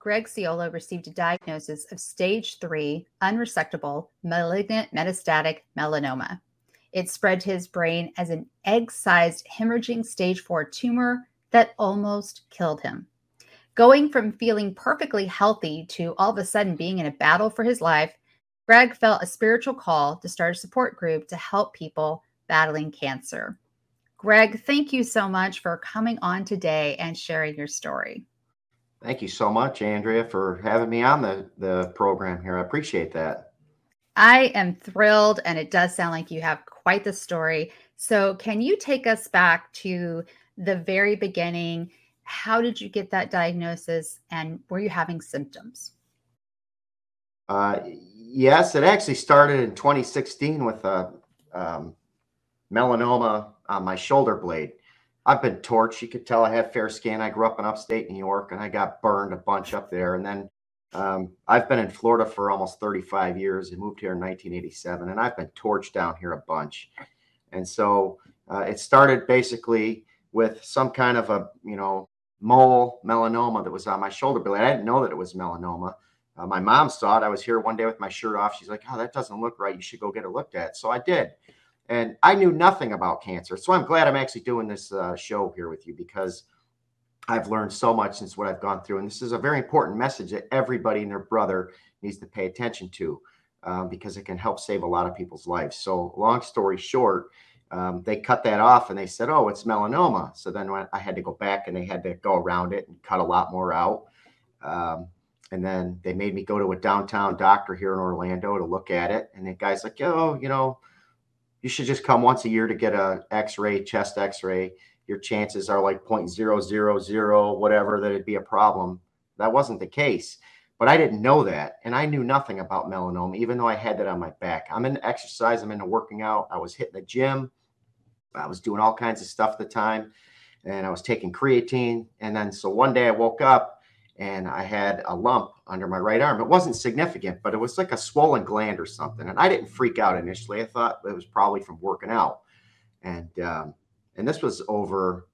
Greg Ciola received a diagnosis of stage three unresectable malignant metastatic melanoma. It spread to his brain as an egg sized hemorrhaging stage four tumor that almost killed him. Going from feeling perfectly healthy to all of a sudden being in a battle for his life, Greg felt a spiritual call to start a support group to help people battling cancer. Greg, thank you so much for coming on today and sharing your story. Thank you so much, Andrea, for having me on the, the program here. I appreciate that. I am thrilled, and it does sound like you have quite the story. So, can you take us back to the very beginning? How did you get that diagnosis, and were you having symptoms? Uh, yes, it actually started in 2016 with a um, melanoma on my shoulder blade. I've been torched. You could tell I have fair skin. I grew up in upstate New York and I got burned a bunch up there. And then um, I've been in Florida for almost 35 years and moved here in 1987. And I've been torched down here a bunch. And so uh, it started basically with some kind of a, you know, mole melanoma that was on my shoulder blade. I didn't know that it was melanoma. Uh, my mom saw it. I was here one day with my shirt off. She's like, oh, that doesn't look right. You should go get it looked at. So I did and I knew nothing about cancer. So I'm glad I'm actually doing this uh, show here with you because I've learned so much since what I've gone through. And this is a very important message that everybody and their brother needs to pay attention to um, because it can help save a lot of people's lives. So, long story short, um, they cut that off and they said, oh, it's melanoma. So then I had to go back and they had to go around it and cut a lot more out. Um, and then they made me go to a downtown doctor here in Orlando to look at it. And the guy's like, oh, you know, you should just come once a year to get a x-ray chest x-ray. Your chances are like 0.000 whatever that it'd be a problem. That wasn't the case but i didn't know that and i knew nothing about melanoma even though i had that on my back. I'm into exercise i'm into working out. I was hitting the gym. I was doing all kinds of stuff at the time and i was taking creatine and then so one day i woke up and I had a lump under my right arm. It wasn't significant, but it was like a swollen gland or something. And I didn't freak out initially. I thought it was probably from working out. And um, and this was over.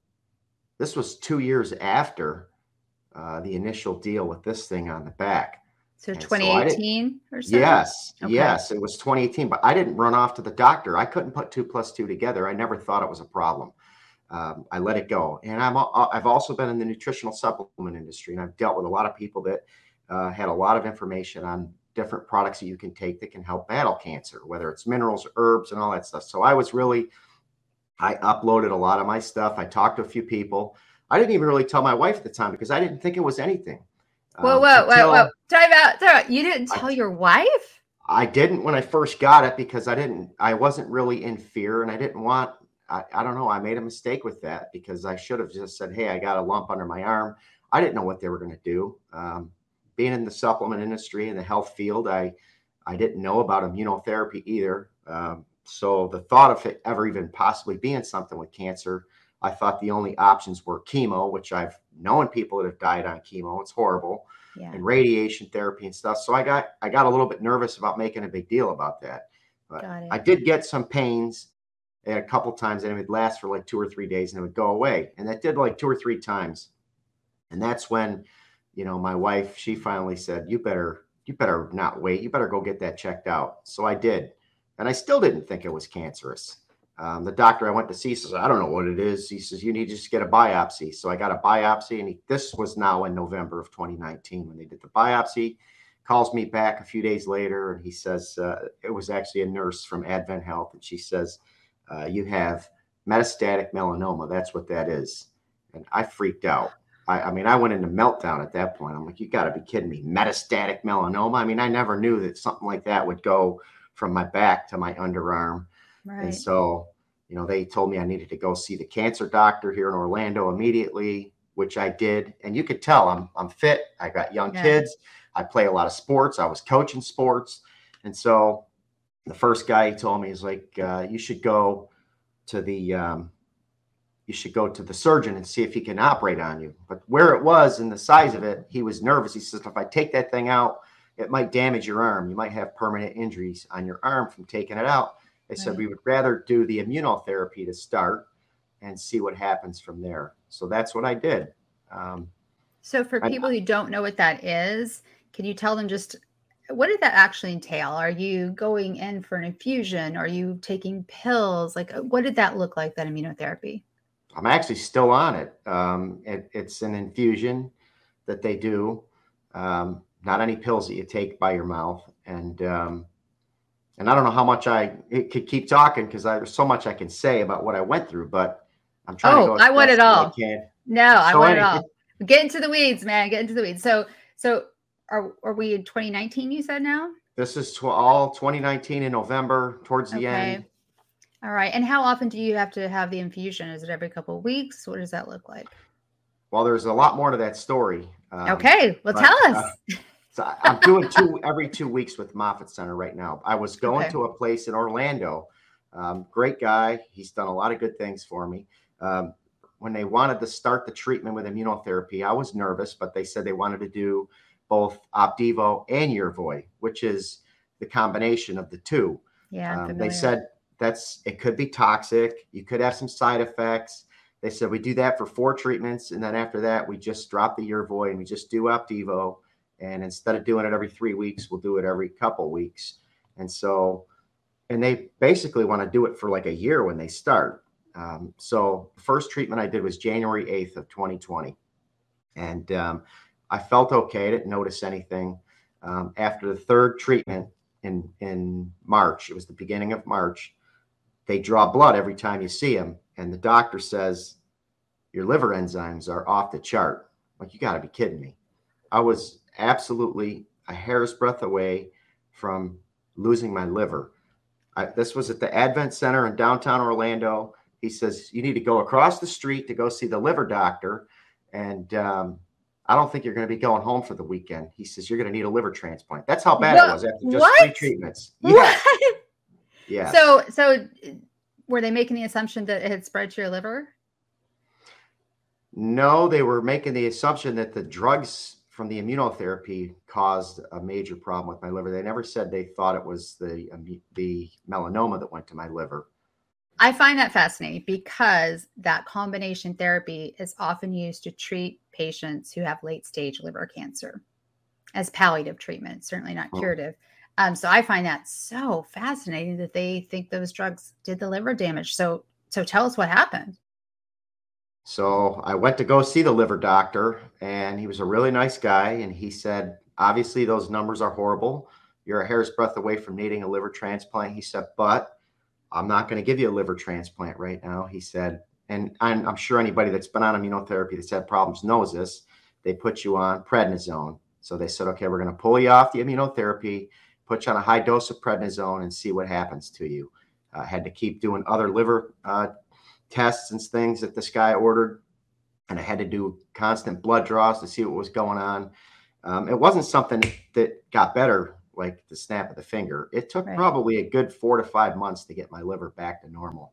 This was two years after uh, the initial deal with this thing on the back. So 2018 so or so. Yes, okay. yes, it was 2018. But I didn't run off to the doctor. I couldn't put two plus two together. I never thought it was a problem um, I let it go. And I'm I've also been in the nutritional supplement industry, and I've dealt with a lot of people that uh, had a lot of information on different products that you can take that can help battle cancer, whether it's minerals, herbs, and all that stuff. So I was really I uploaded a lot of my stuff. I talked to a few people. I didn't even really tell my wife at the time because I didn't think it was anything. Whoa, um, whoa, whoa, whoa! Time out, time out. You didn't tell I, your wife? I didn't when I first got it because I didn't. I wasn't really in fear, and I didn't want I, I don't know. I made a mistake with that because I should have just said, Hey, I got a lump under my arm. I didn't know what they were going to do. Um, being in the supplement industry and the health field, I, I didn't know about immunotherapy either. Um, so the thought of it ever even possibly being something with cancer, I thought the only options were chemo, which I've known people that have died on chemo. It's horrible. Yeah. And radiation therapy and stuff. So I got I got a little bit nervous about making a big deal about that. But I did get some pains a couple times and it would last for like two or three days and it would go away. And that did like two or three times. And that's when, you know, my wife, she finally said, you better, you better not wait. You better go get that checked out. So I did. And I still didn't think it was cancerous. Um, the doctor I went to see says, I don't know what it is. He says, you need to just get a biopsy. So I got a biopsy and he, this was now in November of 2019 when they did the biopsy calls me back a few days later and he says uh, it was actually a nurse from advent health and she says uh, you have metastatic melanoma. That's what that is. And I freaked out. I, I mean, I went into meltdown at that point. I'm like, you got to be kidding me. Metastatic melanoma. I mean, I never knew that something like that would go from my back to my underarm. Right. And so, you know, they told me I needed to go see the cancer doctor here in Orlando immediately. which I did. And you could tell I'm I'm fit. I got young Yeah. kids. I play a lot of sports. I was coaching sports, and so the first guy he told me is like, uh, you should go to the um, you should go to the surgeon and see if he can operate on you. But where it was and the size of it, he was nervous. He says, if I take that thing out, it might damage your arm. You might have permanent injuries on your arm from taking it out. They said we would rather do the immunotherapy to start and see what happens from there. So that's what I did. Um, So, for I- people who don't know what that is, can you tell them just what did that actually entail? Are you going in for an infusion? Are you taking pills? Like, uh, what did that look like, that immunotherapy? I'm actually still on it. Um, it it's an infusion that they do, um, not any pills that you take by your mouth. And um, and I don't know how much I it could keep talking because there's so much I can say about what I went through, but I'm trying Oh, to go. I want it all. can. No, I So want it all. Get into the weeds, man. Get into the weeds. So, so are are we in 2019? You said now. This is tw- all 2019 in November towards the end. All right. And how often do you have to have the infusion? Is it every couple of weeks? What does that look like? Well, there's a lot more to that story. Um, okay. Well, but, tell uh, us. So I- I'm doing two every two weeks with Moffitt Center right now. I was going Okay. to a place in Orlando. Um, great guy. He's done a lot of good things for me. Um, when they wanted to start the treatment with immunotherapy, I was nervous, but they said they wanted to do both Opdivo and Yervoy, which is the combination of the two. yeah. Um, they said that's it could be toxic. You could have some side effects. They said we do that for four treatments, and then after that, we just drop the Yervoy and we just do Opdivo. And instead of doing it every three weeks, we'll do it every couple weeks. And so, and they basically want to do it for like a year when they start. Um, so first treatment I did was January 8th of 2020. And um, I felt okay. I didn't notice anything. Um, after the third treatment in, in March, it was the beginning of March, they draw blood every time you see them. And the doctor says, your liver enzymes are off the chart. Like, you got to be kidding me. I was absolutely a hair's breadth away from losing my liver. I, this was at the Advent Center in downtown Orlando. He says, You need to go across the street to go see the liver doctor. And um, I don't think you're going to be going home for the weekend. He says, You're going to need a liver transplant. That's how bad What? it was after just three treatments. Yes. What? Yes. So, so were they making the assumption that it had spread to your liver? No, they were making the assumption that the drugs from the immunotherapy caused a major problem with my liver. They never said they thought it was the the melanoma that went to my liver. I find that fascinating because that combination therapy is often used to treat patients who have late stage liver cancer as palliative treatment, certainly not Oh. curative. Um, so I find that so fascinating that they think those drugs did the liver damage. So, so tell us what happened. So I went to go see the liver doctor, and he was a really nice guy. And he said, Obviously, those numbers are horrible. You're a hair's breadth away from needing a liver transplant. He said, But I'm not going to give you a liver transplant right now. He said, and I'm, I'm sure anybody that's been on immunotherapy that's had problems knows this. They put you on prednisone. So they said, Okay, we're going to pull you off the immunotherapy, put you on a high dose of prednisone, and see what happens to you. I had to keep doing other liver uh, tests and things that this guy ordered. And I had to do constant blood draws to see what was going on. Um, it wasn't something that got better like the snap of the finger. It took Right. probably a good four to five months to get my liver back to normal.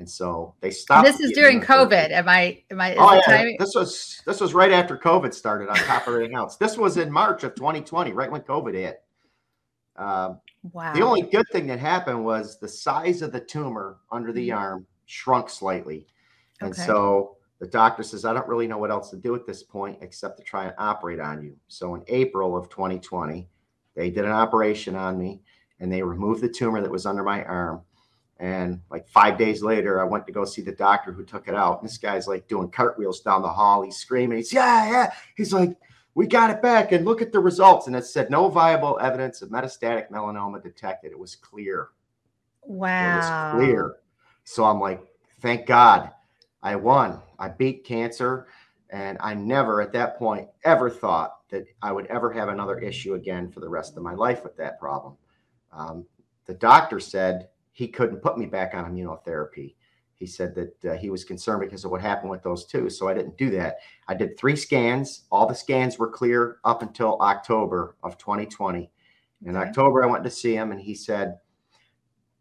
And so they stopped. this is during. COVID. Am I? Am I? Oh yeah, timing- this was this was right after COVID started. On top of everything else, this was in March of 2020, right when COVID hit. Um, Wow. the only good thing that happened was the size of the tumor under the Mhm. arm shrunk slightly. And Okay. so the doctor says, I don't really know what else to do at this point except to try and operate on you. So in April of 2020, they did an operation on me and they removed the tumor that was under my arm. And like five days later, I went to go see the doctor who took it out. And this guy's like doing cartwheels down the hall. He's screaming. He's, yeah, yeah. He's like, we got it back and look at the results. And it said no viable evidence of metastatic melanoma detected. It was clear. wow. It was clear. So I'm like, thank God I won. I beat cancer. And I never at that point ever thought that I would ever have another issue again for the rest of my life with that problem. Um, the doctor said he couldn't put me back on immunotherapy. He said that uh, he was concerned because of what happened with those two. So I didn't do that. I did three scans. All the scans were clear up until October of 2020. In Okay. October, I went to see him and he said,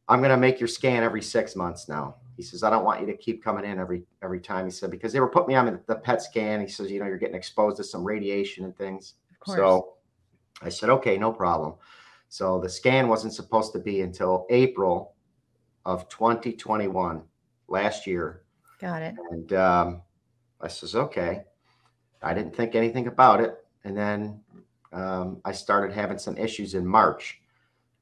I'm going to make your scan every six months now. He says, I don't want you to keep coming in every every time. He said, because they were putting me on the PET scan. He says, you know, you're getting exposed to some radiation and things. So I said, okay, no problem. So the scan wasn't supposed to be until April of 2021, last year. Got it. And um, I says, okay. I didn't think anything about it. And then um, I started having some issues in March.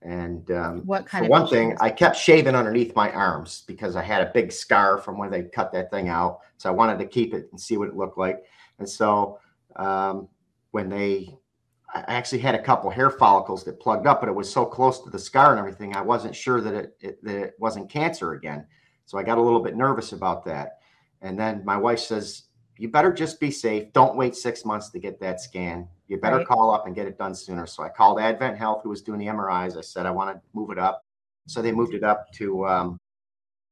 And um, What kind for one thing. I kept shaving underneath my arms because I had a big scar from when they cut that thing out. So I wanted to keep it and see what it looked like. And so um, when they, I actually had a couple hair follicles that plugged up, but it was so close to the scar and everything, I wasn't sure that it, it that it wasn't cancer again. So I got a little bit nervous about that. And then my wife says, "You better just be safe. Don't wait six months to get that scan. You better Right. call up and get it done sooner." So I called Advent Health, who was doing the MRIs. I said, "I want to move it up." So they moved it up to um,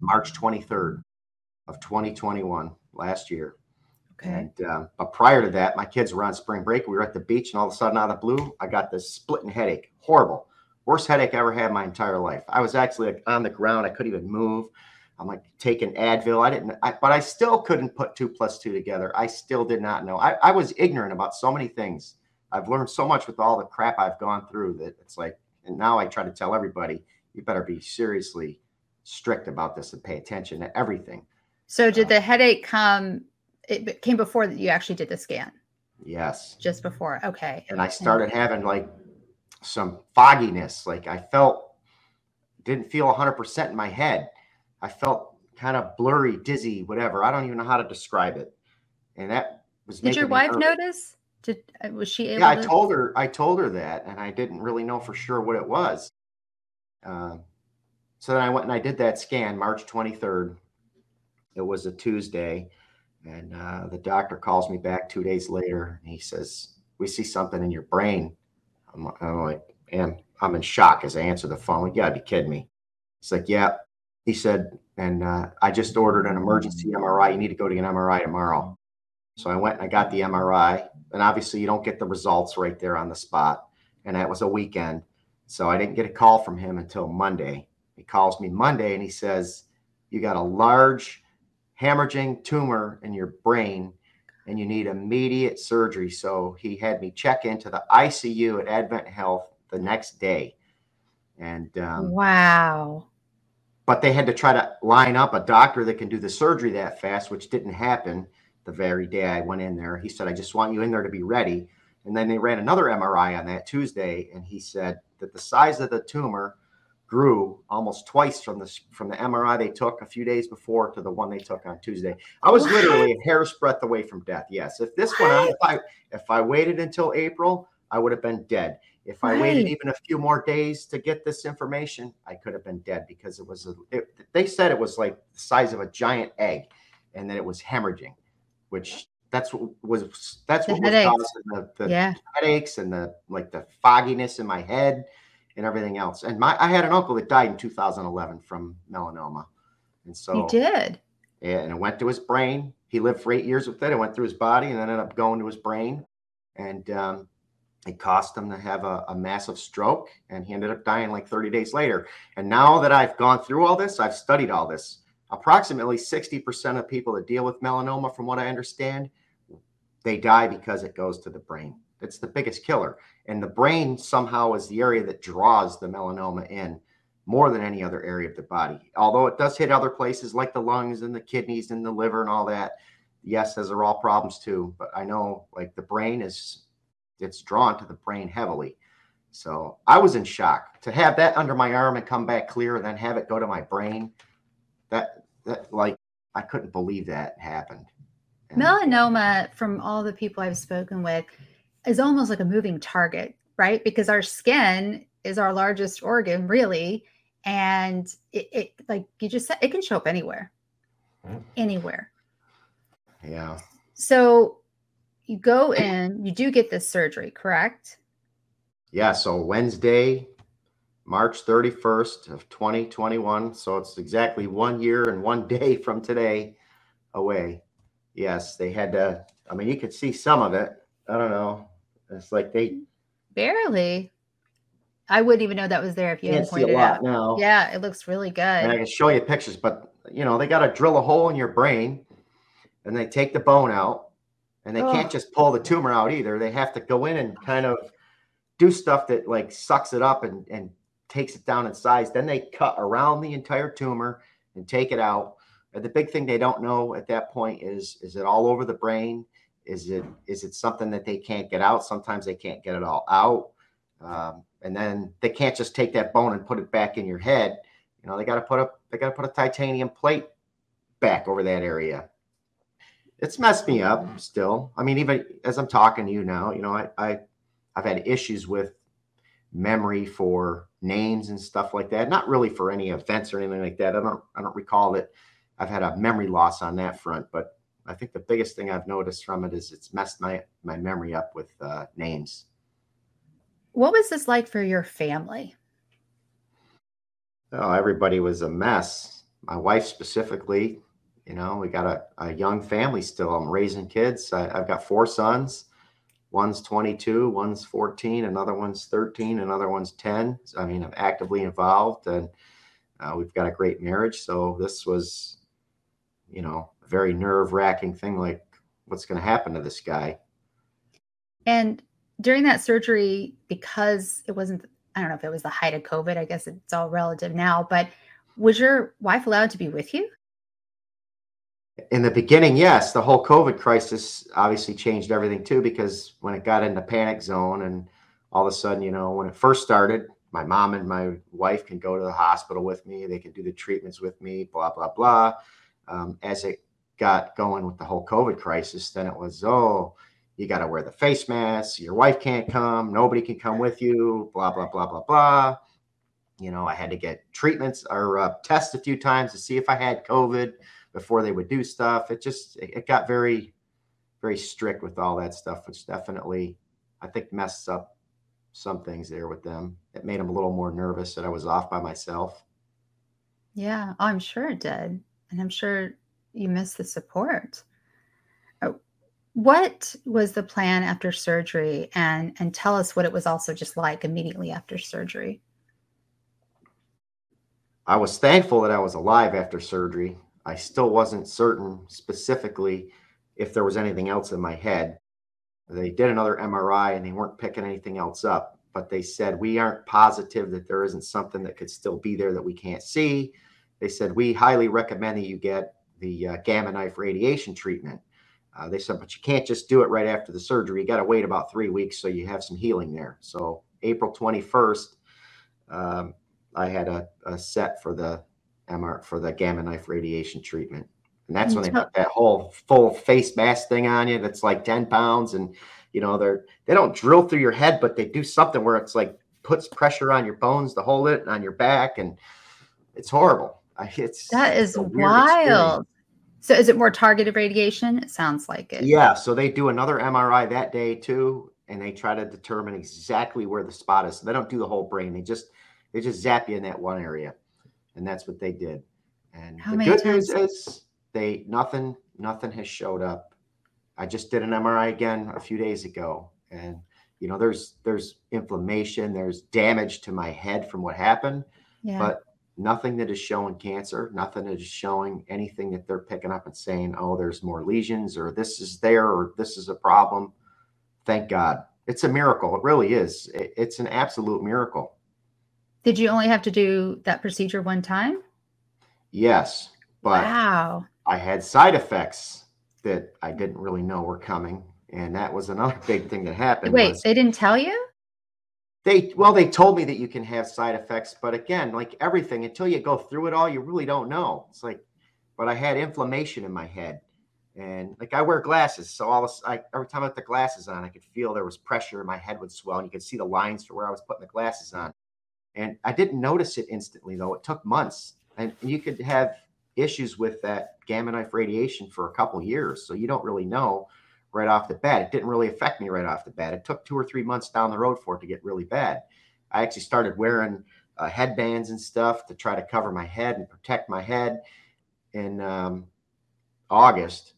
March 23rd of 2021, last year. Okay. And um, but prior to that, my kids were on spring break. We were at the beach, and all of a sudden, out of the blue, I got this splitting headache. Horrible, worst headache I ever had in my entire life. I was actually on the ground. I couldn't even move. I'm like taking Advil. I didn't, I, but I still couldn't put two plus two together. I still did not know. I, I was ignorant about so many things. I've learned so much with all the crap I've gone through that it's like, and now I try to tell everybody, you better be seriously strict about this and pay attention to everything. So did uh, the headache come? It came before that you actually did the scan. Yes. Just before. Okay. and I started having like some fogginess. Like I felt didn't feel 100% in my head. I felt kind of blurry, dizzy, whatever. I don't even know how to describe it. And that was Did your wife notice? Did uh, was she able Yeah, I told her. I told her that, and I didn't really know for sure what it was. Um, so then I went and I did that scan March 23rd. It was a Tuesday, and uh, the doctor calls me back two days later, and he says, "We see something in your brain." I'm, I'm like, and I'm in shock as I answer the phone. Like, you gotta be kidding me. It's like, "Yeah." He said, and uh, I just ordered an emergency MRI. You need to go to an MRI tomorrow. So I went and I got the MRI, and obviously you don't get the results right there on the spot. And that was a weekend. So I didn't get a call from him until Monday. He calls me Monday and he says, You got a large hemorrhaging tumor in your brain and you need immediate surgery. So he had me check into the ICU at Advent Health the next day. And um, wow. But they had to try to line up a doctor that can do the surgery that fast, which didn't happen the very day I went in there. He said, I just want you in there to be ready. And then they ran another MRI on that Tuesday, and he said that the size of the tumor grew almost twice from the from the MRI they took a few days before to the one they took on Tuesday. I was What? literally a hair's breadth away from death. Yes, if this went on, if I if I waited until April, I would have been dead. If I waited even a few more days to get this information, I could have been dead because it was. A, it, they said it was like the size of a giant egg, and that it was hemorrhaging, which that's what was that's The what was causing the, the yeah. headaches and the like the fogginess in my head and everything else. And my I had an uncle that died in 2011 from melanoma, and so he did. yeah, and it went to his brain. He lived for eight years with it. It went through his body and then ended up going to his brain. And um, it cost him to have a, a massive stroke. And he ended up dying like 30 days later. And now that I've gone through all this, I've studied all this. Approximately 60% of people that deal with melanoma, from what I understand, they die because it goes to the brain. It's the biggest killer. And the brain somehow is the area that draws the melanoma in more than any other area of the body. Although it does hit other places like the lungs and the kidneys and the liver and all that. Yes, those are all problems too. But I know like the brain is it's drawn to the brain heavily. So I was in shock to have that under my arm and come back clear and then have it go to my brain. That that like I couldn't believe that happened. And- Melanoma, from all the people I've spoken with, is almost like a moving target, right? Because our skin is our largest organ, really. And it, it like you just said, it can show up anywhere, Mm. anywhere. Yeah. So you go in, you do get this surgery, correct? Yeah. So Wednesday, March 31st of 2021. So it's exactly one year and one day from today away. Yes, they had to. I mean, you could see some of it. I don't know. It's like they barely. I wouldn't even know that was there if you hadn't pointed see a lot out. now. Yeah, it looks really good. And I can show you pictures, but you know, they got to drill a hole in your brain and they take the bone out and they Oh. can't just pull the tumor out either. They have to go in and kind of do stuff that like sucks it up and, and takes it down in size. Then they cut around the entire tumor and take it out. And the big thing they don't know at that point is is it all over the brain? Is it is it something that they can't get out? Sometimes they can't get it all out. Um, and then they can't just take that bone and put it back in your head. You know, they got to put up they got to put a titanium plate back over that area. It's messed me up still. I mean, even as I'm talking to you now, you know, I, I I've had issues with memory for names and stuff like that. Not really for any events or anything like that. I don't I don't recall that I've had a memory loss on that front, but I think the biggest thing I've noticed from it is it's messed my my memory up with uh, names. What was this like for your family? Oh, everybody was a mess. My wife specifically, you know, we got a, a young family still. I'm raising kids. I, I've got four sons. One's 22, one's 14, another one's 13, another one's 10. So, I mean, I'm actively involved and uh, we've got a great marriage. So this was, you know, a very nerve wracking thing. Like, what's going to happen to this guy? And during that surgery, because it wasn't, I don't know if it was the height of COVID, I guess it's all relative now, but was your wife allowed to be with you? In the beginning, yes, the whole COVID crisis obviously changed everything too, because when it got into panic zone and all of a sudden, you know, when it first started, my mom and my wife can go to the hospital with me. They can do the treatments with me, blah, blah, blah. Um, as it got going with the whole COVID crisis, then it was, oh, you got to wear the face mask. Your wife can't come. Nobody can come with you, blah, blah, blah, blah, blah. You know, I had to get treatments or uh, tests a few times to see if I had COVID before they would do stuff. It just it, it got very, very strict with all that stuff, which definitely I think messed up some things there with them. It made them a little more nervous that I was off by myself. Yeah, oh, I'm sure it did. And I'm sure you missed the support. Uh, What was the plan after surgery? And and tell us what it was also just like immediately after surgery. I was thankful that I was alive after surgery. I still wasn't certain specifically if there was anything else in my head. They did another MRI and they weren't picking anything else up, but they said, We aren't positive that there isn't something that could still be there that we can't see. They said, We highly recommend that you get the uh, gamma knife radiation treatment. Uh, they said, But you can't just do it right after the surgery. You got to wait about three weeks so you have some healing there. So, April 21st, um, I had a, a set for the MR for the gamma knife radiation treatment. And that's mm, when they put that whole full face mask thing on you that's like 10 pounds. And you know, they're they don't drill through your head, but they do something where it's like puts pressure on your bones to hold it on your back, and it's horrible. I, it's that is it's is a weird experience. wild. So is it more targeted radiation? It sounds like it. Yeah, so they do another MRI that day too, and they try to determine exactly where the spot is. So they don't do the whole brain; they just they just zap you in that one area, and that's what they did. And How the good news is they nothing nothing has showed up. I just did an MRI again a few days ago, and you know there's there's inflammation, there's damage to my head from what happened, Yeah. but nothing that is showing cancer, nothing that is showing anything that they're picking up and saying, oh, there's more lesions or this is there or this is a problem. Thank God. It's a miracle. It really is. It's an absolute miracle. Did you only have to do that procedure one time? Yes. But wow. I had side effects that I didn't really know were coming. And that was another big thing that happened. Wait, was- they didn't tell you? they well they told me that you can have side effects but again like everything until you go through it all you really don't know it's like but i had inflammation in my head and like i wear glasses so all this I, every time i put the glasses on i could feel there was pressure and my head would swell and you could see the lines for where i was putting the glasses on and i didn't notice it instantly though it took months and you could have issues with that gamma knife radiation for a couple years so you don't really know right off the bat. It didn't really affect me right off the bat. It took two or three months down the road for it to get really bad. I actually started wearing uh, headbands and stuff to try to cover my head and protect my head. In um, August,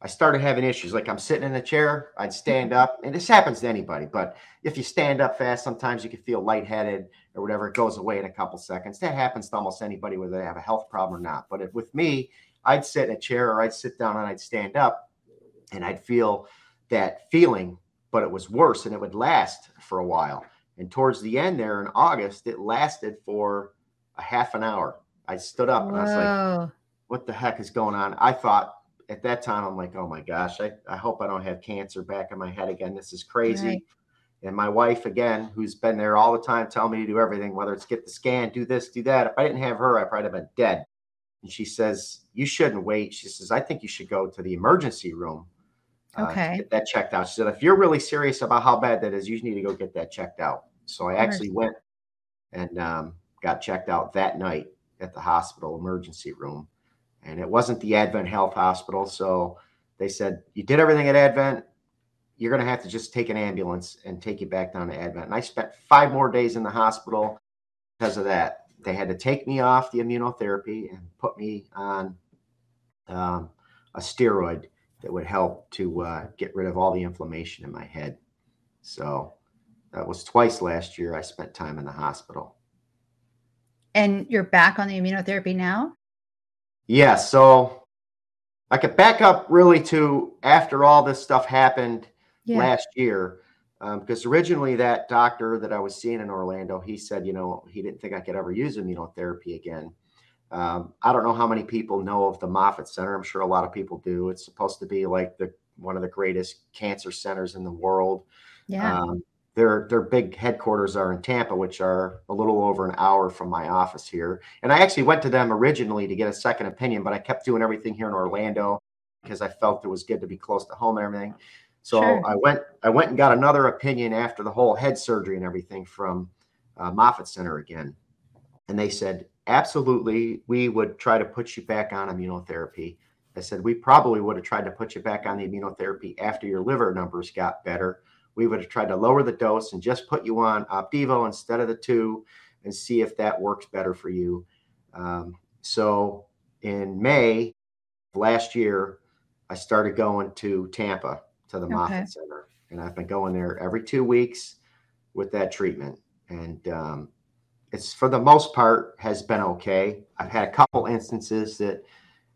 I started having issues. Like I'm sitting in a chair, I'd stand up, and this happens to anybody. But if you stand up fast, sometimes you can feel lightheaded or whatever. It goes away in a couple seconds. That happens to almost anybody, whether they have a health problem or not. But if, with me, I'd sit in a chair or I'd sit down and I'd stand up, and I'd feel that feeling, but it was worse, and it would last for a while. And towards the end there in August, it lasted for a half an hour. I stood up and I was like, what the heck is going on? I thought at that time, I'm like, oh my gosh, I, I hope I don't have cancer back in my head again. This is crazy. Right. And my wife, again, who's been there all the time, telling me to do everything, whether it's get the scan, do this, do that. If I didn't have her, I probably have been dead. And she says, You shouldn't wait. She says, I think you should go to the emergency room. Uh, okay. get that checked out. She said, If you're really serious about how bad that is, you need to go get that checked out. So I actually went and um, got checked out that night at the hospital emergency room and it wasn't the Advent Health Hospital. So they said, You did everything at Advent. You're going to have to just take an ambulance and take you back down to Advent. And I spent five more days in the hospital because of that. They had to take me off the immunotherapy and put me on um, a steroid that would help to uh, get rid of all the inflammation in my head. So that was twice last year I spent time in the hospital. And you're back on the immunotherapy now? Yeah, so I could back up really to after all this stuff happened yeah. last year. Um, because originally that doctor that I was seeing in Orlando, he said, you know, he didn't think I could ever use immunotherapy again. Um, I don't know how many people know of the Moffitt Center. I'm sure a lot of people do. It's supposed to be like the one of the greatest cancer centers in the world. Yeah. Um, their their big headquarters are in Tampa, which are a little over an hour from my office here. And I actually went to them originally to get a second opinion, but I kept doing everything here in Orlando because I felt it was good to be close to home and everything. So sure. I went I went and got another opinion after the whole head surgery and everything from uh, Moffitt Center again, and they said absolutely we would try to put you back on immunotherapy. I said we probably would have tried to put you back on the immunotherapy after your liver numbers got better we would have tried to lower the dose and just put you on Opdivo instead of the two and see if that works better for you. Um, so in May last year, I started going to Tampa to the okay. Moffitt Center, and I've been going there every two weeks with that treatment. And um, it's for the most part has been okay. I've had a couple instances that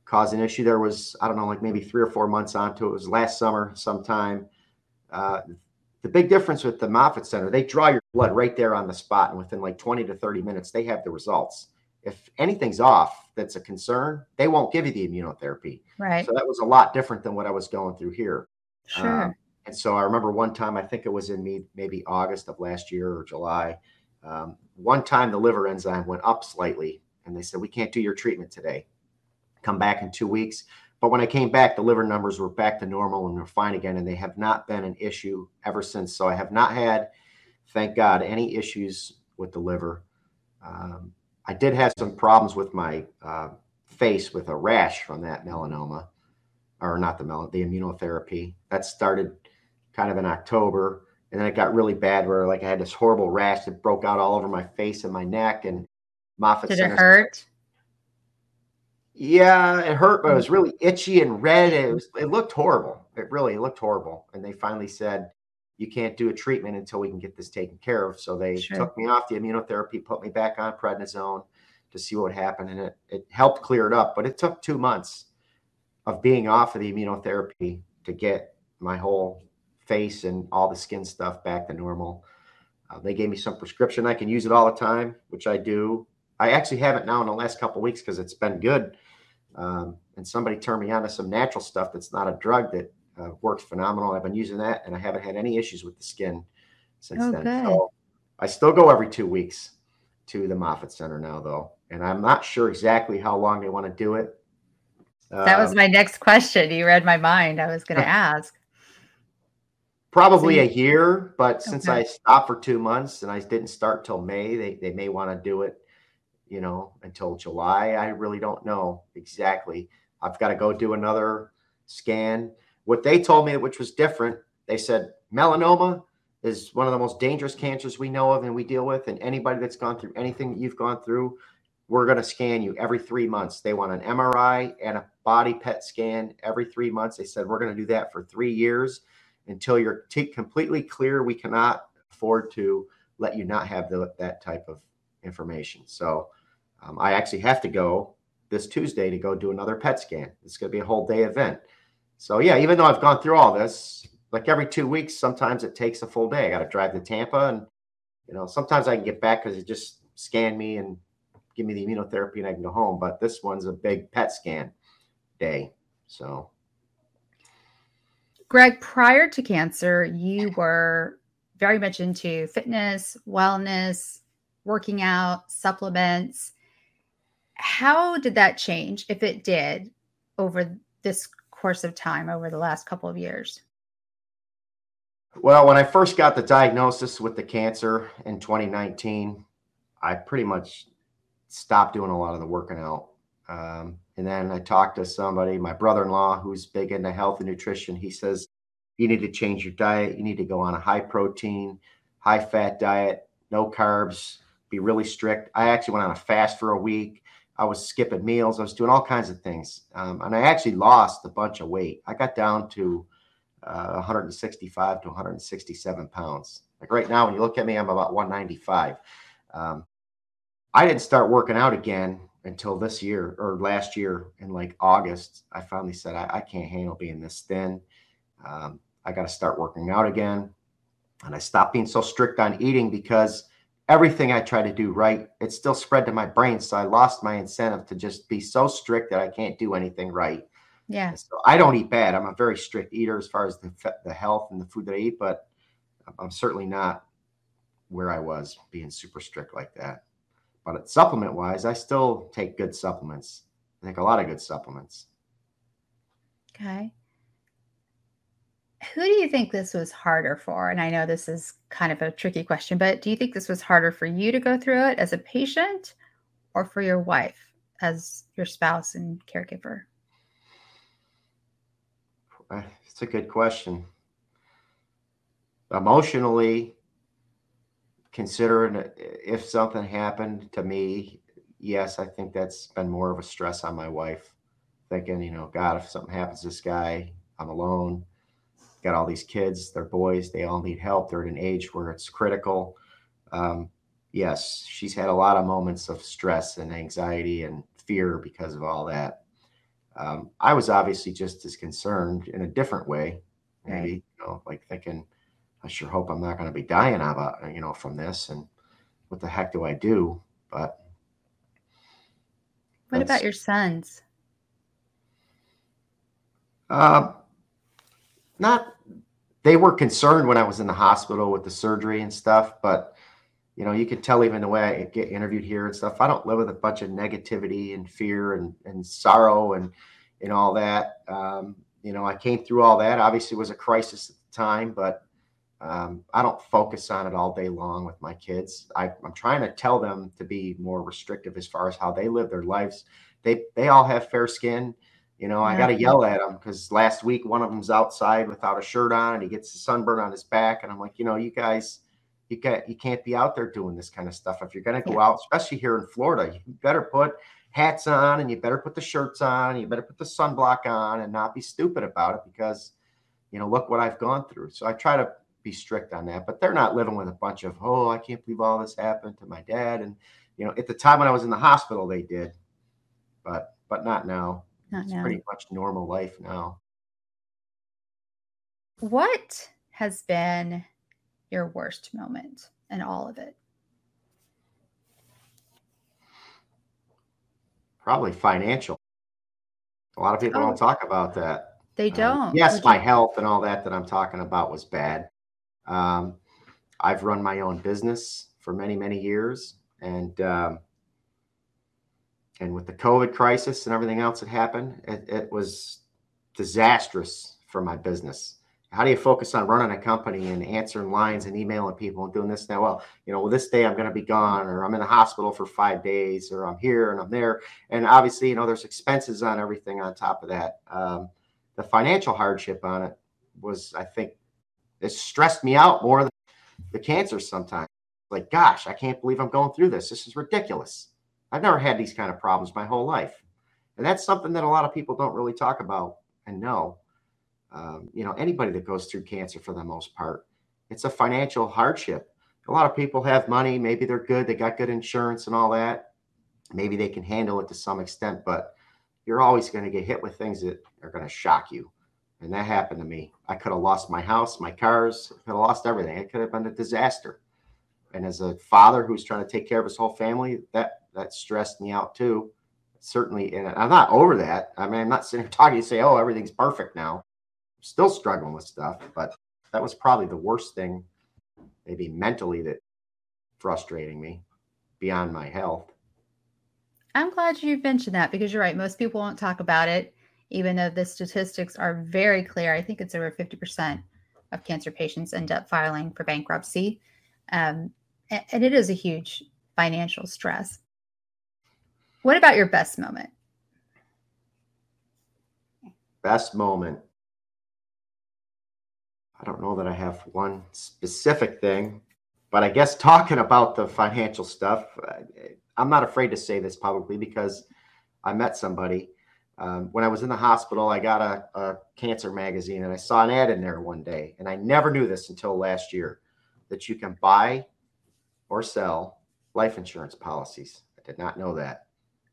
caused an issue. There was I don't know, like maybe three or four months onto it. It was last summer sometime. Uh, the big difference with the Moffitt Center, they draw your blood right there on the spot, and within like 20 to 30 minutes, they have the results. If anything's off that's a concern, they won't give you the immunotherapy. Right. So that was a lot different than what I was going through here. Sure. Um, and so I remember one time, I think it was in me, maybe August of last year or July. Um, one time the liver enzyme went up slightly, and they said, We can't do your treatment today. Come back in two weeks. But when I came back, the liver numbers were back to normal and were fine again, and they have not been an issue ever since. So I have not had, thank God, any issues with the liver. Um, I did have some problems with my uh, face with a rash from that melanoma, or not the mel the immunotherapy. That started kind of in October, and then it got really bad where like I had this horrible rash that broke out all over my face and my neck. And Moffitt did Center it hurt? Yeah, it hurt, but it was mm. really itchy and red. It was it looked horrible. It really looked horrible. And they finally said, you can't do a treatment until we can get this taken care of. So they sure. took me off the immunotherapy, put me back on prednisone to see what happened. And it, it helped clear it up. But it took two months of being off of the immunotherapy to get my whole face and all the skin stuff back to normal. Uh, they gave me some prescription. I can use it all the time, which I do. I actually have it now in the last couple weeks because it's been good. Um, and somebody turned me on to some natural stuff that's not a drug that uh, works phenomenal. I've been using that and I haven't had any issues with the skin since oh, then. So I still go every two weeks to the Moffitt Center now, though. And I'm not sure exactly how long they want to do it. That was um, my next question. You read my mind. I was going to ask. Probably a year, but since. I stopped for two months and I didn't start till May, they, they may want to do it you know, until July. I really don't know exactly. I've got to go do another scan. What they told me, which was different, they said melanoma is one of the most dangerous cancers we know of and we deal with. And anybody that's gone through anything that you've gone through, we're going to scan you every three months. They want an MRI and a body PET scan every three months. They said we're going to do that for three years until you're t- completely clear. We cannot afford to let you not have the, that type of information. So um, I actually have to go this Tuesday to go do another PET scan. It's going to be a whole day event. So yeah, even though I've gone through all this, like every two weeks, sometimes it takes a full day. I got to drive to Tampa, and you know, sometimes I can get back because it just scan me and give me the immunotherapy, and I can go home. But this one's a big PET scan day, so. Greg, prior to cancer, you were very much into fitness, wellness, working out, supplements. How did that change, if it did, over this course of time, over the last couple of years? Well, when I first got the diagnosis with the cancer in 2019, I pretty much stopped doing a lot of the working out. Um, and then I talked to somebody, my brother in law, who's big into health and nutrition. He says, You need to change your diet. You need to go on a high protein, high fat diet, no carbs, be really strict. I actually went on a fast for a week. I was skipping meals. I was doing all kinds of things. Um, and I actually lost a bunch of weight. I got down to uh, 165 to 167 pounds. Like right now, when you look at me, I'm about 195. Um, I didn't start working out again until this year or last year in like August. I finally said, I, I can't handle being this thin. Um, I got to start working out again. And I stopped being so strict on eating because everything I try to do right, it still spread to my brain. So I lost my incentive to just be so strict that I can't do anything right. Yeah. So I don't eat bad. I'm a very strict eater as far as the the health and the food that I eat, but I'm certainly not where I was being super strict like that. But supplement wise, I still take good supplements. I take a lot of good supplements. Okay. Who do you think this was harder for? And I know this is kind of a tricky question, but do you think this was harder for you to go through it as a patient or for your wife as your spouse and caregiver? It's a good question. Emotionally, considering if something happened to me, yes, I think that's been more of a stress on my wife. Thinking, you know, God, if something happens to this guy, I'm alone. Got all these kids, they're boys, they all need help. They're at an age where it's critical. Um, yes, she's had a lot of moments of stress and anxiety and fear because of all that. Um, I was obviously just as concerned in a different way, maybe, right. you know, like thinking, I sure hope I'm not going to be dying of about, you know, from this. And what the heck do I do? But what about your sons? Uh, not, they were concerned when I was in the hospital with the surgery and stuff, but you know, you can tell even the way I get interviewed here and stuff. I don't live with a bunch of negativity and fear and, and sorrow and and all that. Um, you know, I came through all that. Obviously, it was a crisis at the time, but um, I don't focus on it all day long with my kids. I, am trying to tell them to be more restrictive as far as how they live their lives. They they all have fair skin. You know, yeah. I got to yell at them because last week one of them's outside without a shirt on and he gets a sunburn on his back, and I'm like, you know, you guys you can't you can't be out there doing this kind of stuff. If you're going to go yeah. out, especially here in Florida, you better put hats on and you better put the shirts on and you better put the sunblock on and not be stupid about it because you know look what I've gone through. So I try to be strict on that, but they're not living with a bunch of oh I can't believe all this happened to my dad and you know at the time when I was in the hospital they did, but but not now. Not it's now. pretty much normal life now. What has been your worst moment in all of it? Probably financial. A lot of people oh, don't talk about that. They um, don't. Um, yes, my health and all that that I'm talking about was bad. Um, I've run my own business for many, many years, and um, and with the COVID crisis and everything else that happened, it, it was disastrous for my business how do you focus on running a company and answering lines and emailing people and doing this now? Well, you know, well, this day I'm going to be gone, or I'm in the hospital for five days, or I'm here and I'm there. And obviously, you know, there's expenses on everything on top of that. Um, the financial hardship on it was, I think, it stressed me out more than the cancer sometimes. Like, gosh, I can't believe I'm going through this. This is ridiculous. I've never had these kind of problems my whole life. And that's something that a lot of people don't really talk about and know. Um, you know, anybody that goes through cancer for the most part, it's a financial hardship. A lot of people have money, maybe they're good, they got good insurance and all that. Maybe they can handle it to some extent, but you're always going to get hit with things that are going to shock you. And that happened to me. I could have lost my house, my cars, could have lost everything. It could have been a disaster. And as a father who's trying to take care of his whole family, that that stressed me out too. Certainly, and I'm not over that. I mean, I'm not sitting here talking to say, "Oh, everything's perfect now." I'm still struggling with stuff, but that was probably the worst thing, maybe mentally, that frustrating me beyond my health. I'm glad you mentioned that because you're right. Most people won't talk about it even though the statistics are very clear. I think it's over 50% of cancer patients end up filing for bankruptcy. Um, and, it is a huge financial stress. What about your best moment? Best moment. I don't know that I have one specific thing, but I guess talking about the financial stuff, I'm not afraid to say this publicly because I met somebody um, when I was in the hospital, I got a, a, cancer magazine and I saw an ad in there one day. And I never knew this until last year that you can buy or sell life insurance policies. I did not know that.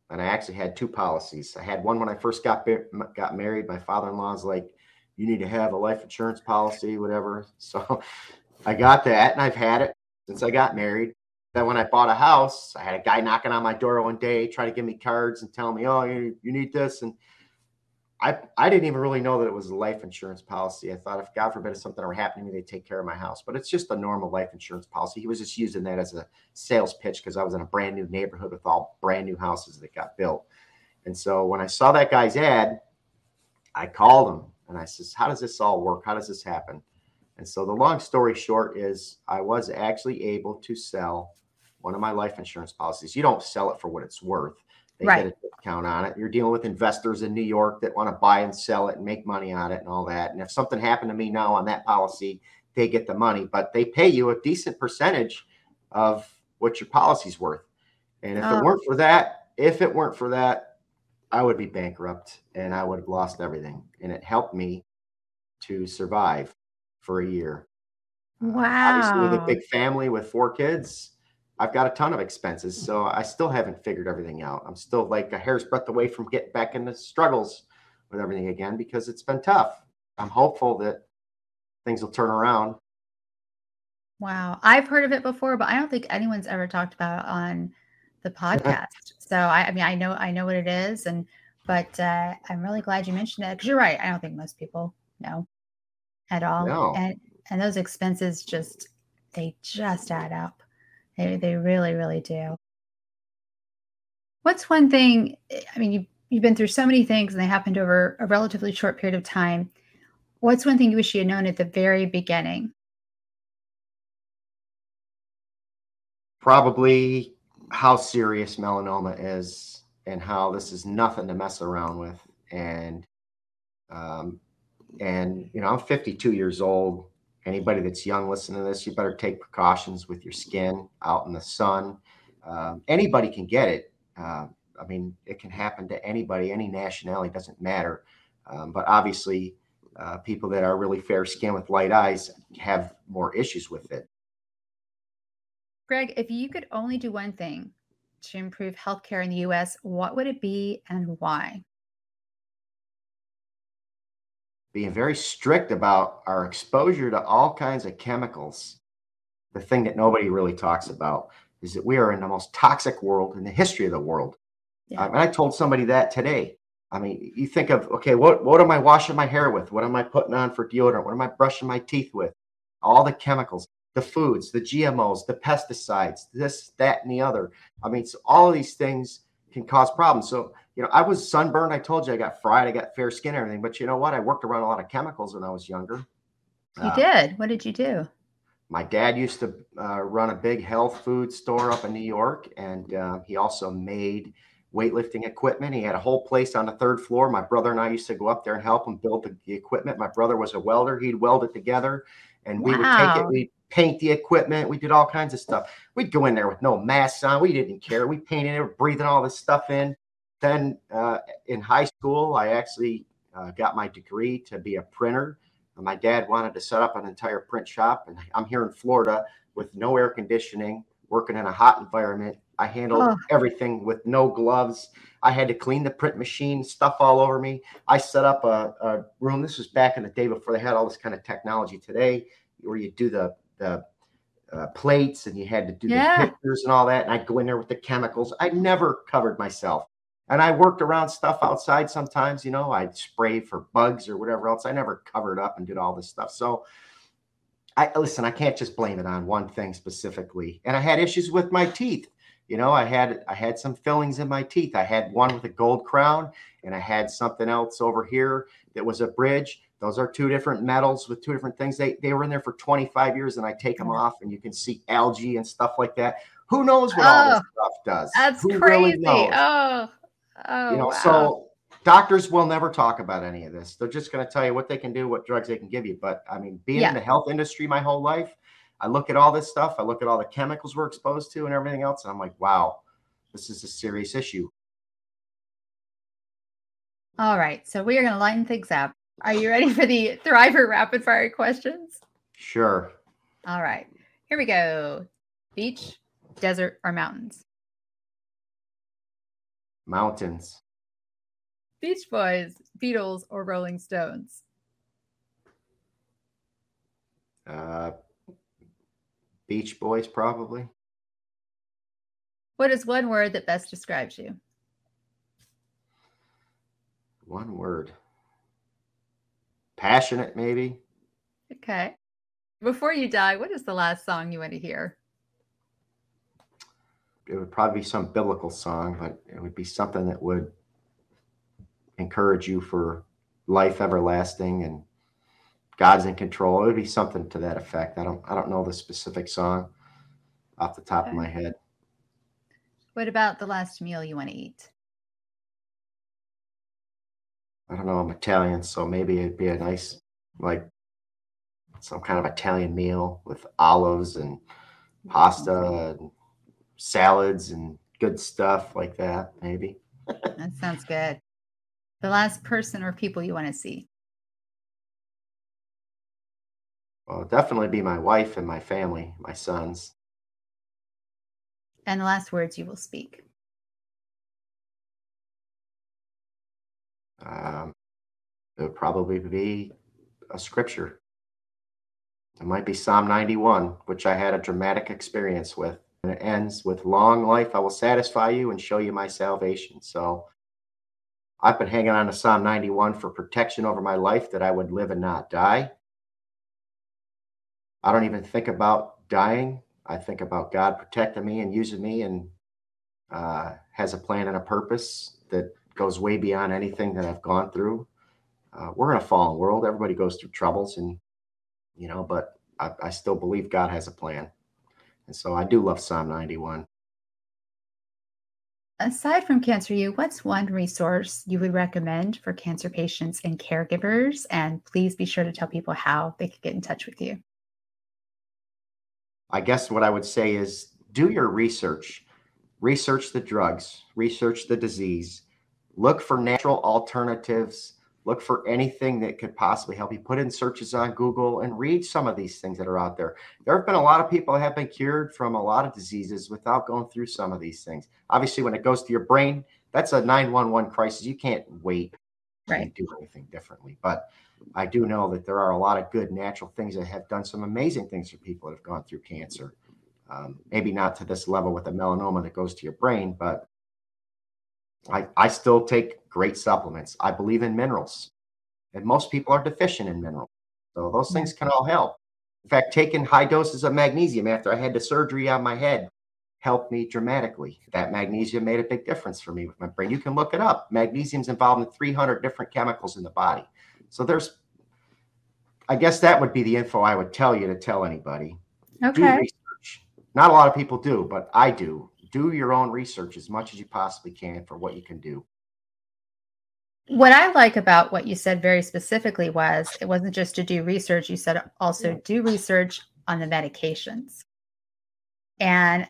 And I actually had two policies. I had one when I first got got married. My father-in-law's like, "You need to have a life insurance policy, whatever." So I got that, and I've had it since I got married. Then when I bought a house, I had a guy knocking on my door one day, trying to give me cards and telling me, "Oh, you, you need this," and I I didn't even really know that it was a life insurance policy. I thought if God forbid if something were happening to me, they'd take care of my house. But it's just a normal life insurance policy. He was just using that as a sales pitch because I was in a brand new neighborhood with all brand new houses that got built. And so when I saw that guy's ad, I called him and I says, "How does this all work? How does this happen?" And so the long story short is I was actually able to sell one of my life insurance policies. You don't sell it for what it's worth. They right. get a discount on it. You're dealing with investors in New York that want to buy and sell it and make money on it and all that. And if something happened to me now on that policy, they get the money, but they pay you a decent percentage of what your policy's worth. And if oh. it weren't for that, if it weren't for that, I would be bankrupt and I would have lost everything. And it helped me to survive for a year. Wow. Uh, obviously, with a big family with four kids, I've got a ton of expenses, so I still haven't figured everything out. I'm still like a hair's breadth away from getting back into struggles with everything again because it's been tough. I'm hopeful that things will turn around. Wow, I've heard of it before, but I don't think anyone's ever talked about it on the podcast. so I, I, mean, I know I know what it is, and but uh, I'm really glad you mentioned it because you're right. I don't think most people know at all, no. and and those expenses just they just add up. They, they really, really do. What's one thing? I mean, you, you've been through so many things and they happened over a relatively short period of time. What's one thing you wish you had known at the very beginning? Probably how serious melanoma is and how this is nothing to mess around with. And, um, and you know, I'm 52 years old anybody that's young listening to this, you better take precautions with your skin out in the sun. Um, anybody can get it. Uh, I mean, it can happen to anybody, any nationality, doesn't matter. Um, but obviously, uh, people that are really fair skinned with light eyes have more issues with it. Greg, if you could only do one thing to improve healthcare in the US, what would it be and why? Being very strict about our exposure to all kinds of chemicals. The thing that nobody really talks about is that we are in the most toxic world in the history of the world. Yeah. Um, and I told somebody that today. I mean, you think of okay, what what am I washing my hair with? What am I putting on for deodorant? What am I brushing my teeth with? All the chemicals, the foods, the GMOs, the pesticides, this, that, and the other. I mean, so all of these things can cause problems. So you know, I was sunburned. I told you I got fried. I got fair skin, and everything. But you know what? I worked around a lot of chemicals when I was younger. You uh, did. What did you do? My dad used to uh, run a big health food store up in New York, and uh, he also made weightlifting equipment. He had a whole place on the third floor. My brother and I used to go up there and help him build the, the equipment. My brother was a welder. He'd weld it together and we wow. would take it, we paint the equipment. We did all kinds of stuff. We'd go in there with no masks on. We didn't care. We painted it, breathing all this stuff in. Then uh, in high school, I actually uh, got my degree to be a printer. My dad wanted to set up an entire print shop, and I'm here in Florida with no air conditioning, working in a hot environment. I handled oh. everything with no gloves. I had to clean the print machine, stuff all over me. I set up a, a room. This was back in the day before they had all this kind of technology today, where you do the the uh, plates and you had to do yeah. the pictures and all that. And I'd go in there with the chemicals. I never covered myself. And I worked around stuff outside sometimes, you know, I'd spray for bugs or whatever else. I never covered up and did all this stuff. So I listen, I can't just blame it on one thing specifically. And I had issues with my teeth. You know, I had I had some fillings in my teeth. I had one with a gold crown and I had something else over here that was a bridge. Those are two different metals with two different things. They they were in there for 25 years and I take them mm. off and you can see algae and stuff like that. Who knows what oh, all this oh, stuff does? That's Who crazy. Really oh. Oh, you know, wow. so doctors will never talk about any of this. They're just going to tell you what they can do, what drugs they can give you. But I mean, being yeah. in the health industry my whole life, I look at all this stuff. I look at all the chemicals we're exposed to and everything else, and I'm like, wow, this is a serious issue. All right, so we are going to lighten things up. Are you ready for the Thriver rapid fire questions? Sure. All right, here we go. Beach, desert, or mountains? Mountains. Beach Boys, Beatles, or Rolling Stones? Uh, Beach Boys, probably. What is one word that best describes you? One word. Passionate, maybe. Okay. Before you die, what is the last song you want to hear? It would probably be some biblical song, but it would be something that would encourage you for life everlasting and God's in control. It would be something to that effect. I don't I don't know the specific song off the top okay. of my head. What about the last meal you want to eat? I don't know. I'm Italian, so maybe it'd be a nice like some kind of Italian meal with olives and pasta mm-hmm. and salads and good stuff like that, maybe. that sounds good. The last person or people you want to see? Well, definitely be my wife and my family, my sons. And the last words you will speak. Um, it would probably be a scripture. It might be Psalm 91, which I had a dramatic experience with and it ends with long life i will satisfy you and show you my salvation. So i've been hanging on to psalm 91 for protection over my life that i would live and not die. I don't even think about dying. I think about god protecting me and using me and uh, has a plan and a purpose that goes way beyond anything that i've gone through. Uh, we're in a fallen world. Everybody goes through troubles and you know but I, I still believe god has a plan and so I do love Psalm 91. Aside from Cancer U, what's one resource you would recommend for cancer patients and caregivers? And please be sure to tell people how they could get in touch with you. I guess what I would say is do your research, research the drugs, research the disease, look for natural alternatives look for anything that could possibly help you. Put in searches on google and read some of these things that are out there. There have been a lot of people that have been cured from a lot of diseases without going through some of these things. Obviously when it goes to your brain that's a 911 crisis. You can't wait right. and do anything differently. But i do know that there are a lot of good natural things that have done some amazing things for people that have gone through cancer. Um, maybe not to this level with a melanoma that goes to your brain but I, I still take great supplements. I believe in minerals, and most people are deficient in minerals. So those things can all help. In fact, taking high doses of magnesium after I had the surgery on my head helped me dramatically. That magnesium made a big difference for me with my brain. You can look it up. Magnesium's involved in 300 different chemicals in the body. So there's, I guess that would be the info I would tell you to tell anybody. Okay. Not a lot of people do, but I do do your own research as much as you possibly can for what you can do. What I like about what you said very specifically was it wasn't just to do research, you said also do research on the medications. And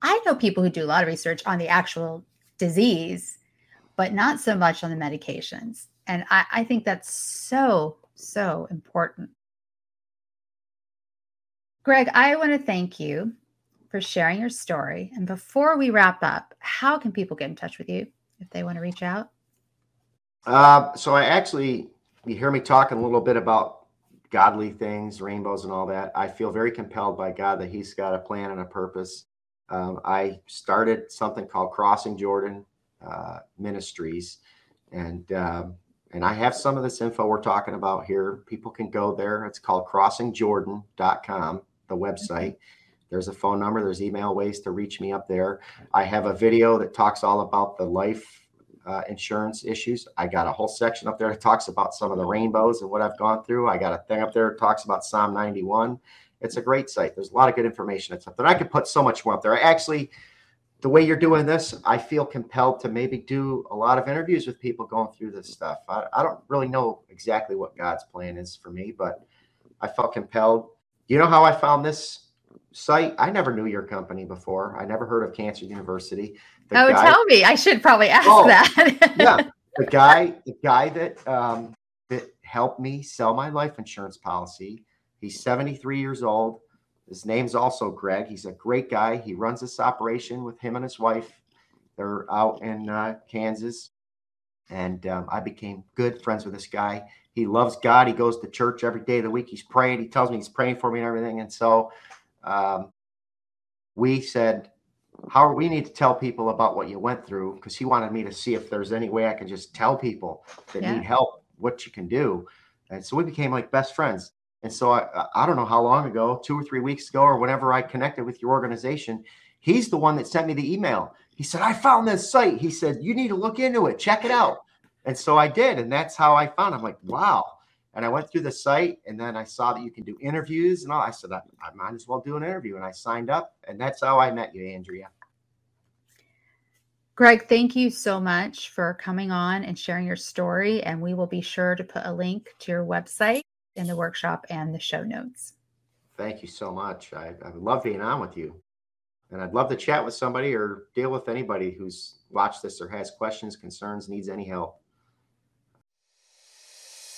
I know people who do a lot of research on the actual disease, but not so much on the medications. And I, I think that's so, so important. Greg, I want to thank you for sharing your story. And before we wrap up, how can people get in touch with you if they want to reach out? Uh, so I actually, you hear me talking a little bit about godly things, rainbows, and all that. I feel very compelled by God that He's got a plan and a purpose. Um, I started something called Crossing Jordan uh, Ministries, and um, and I have some of this info we're talking about here. People can go there. It's called crossingjordan.com, the website. There's a phone number, there's email ways to reach me up there. I have a video that talks all about the life uh, insurance issues. I got a whole section up there that talks about some of the rainbows and what I've gone through. I got a thing up there that talks about Psalm 91. It's a great site. There's a lot of good information that's up there. I could put so much more up there. I actually, the way you're doing this, I feel compelled to maybe do a lot of interviews with people going through this stuff. I, I don't really know exactly what God's plan is for me, but I felt compelled. You know how I found this site? I never knew your company before. I never heard of Cancer University. The oh, guy, tell me. I should probably ask oh, that. yeah, the guy, the guy that um, that helped me sell my life insurance policy. He's 73 years old. His name's also Greg. He's a great guy. He runs this operation with him and his wife. They're out in uh, Kansas, and um, I became good friends with this guy. He loves God. He goes to church every day of the week. He's praying. He tells me he's praying for me and everything. And so um, we said, how we need to tell people about what you went through because he wanted me to see if there's any way I can just tell people that yeah. need help what you can do. And so we became like best friends. And so I, I don't know how long ago, two or three weeks ago, or whenever I connected with your organization, he's the one that sent me the email. He said, I found this site. He said, you need to look into it, check it out. And so I did. And that's how I found. I'm like, wow. And I went through the site and then I saw that you can do interviews and all. I said, I, I might as well do an interview. And I signed up. And that's how I met you, Andrea. Greg, thank you so much for coming on and sharing your story. And we will be sure to put a link to your website in the workshop and the show notes. Thank you so much. I, I love being on with you. And I'd love to chat with somebody or deal with anybody who's watched this or has questions, concerns, needs any help.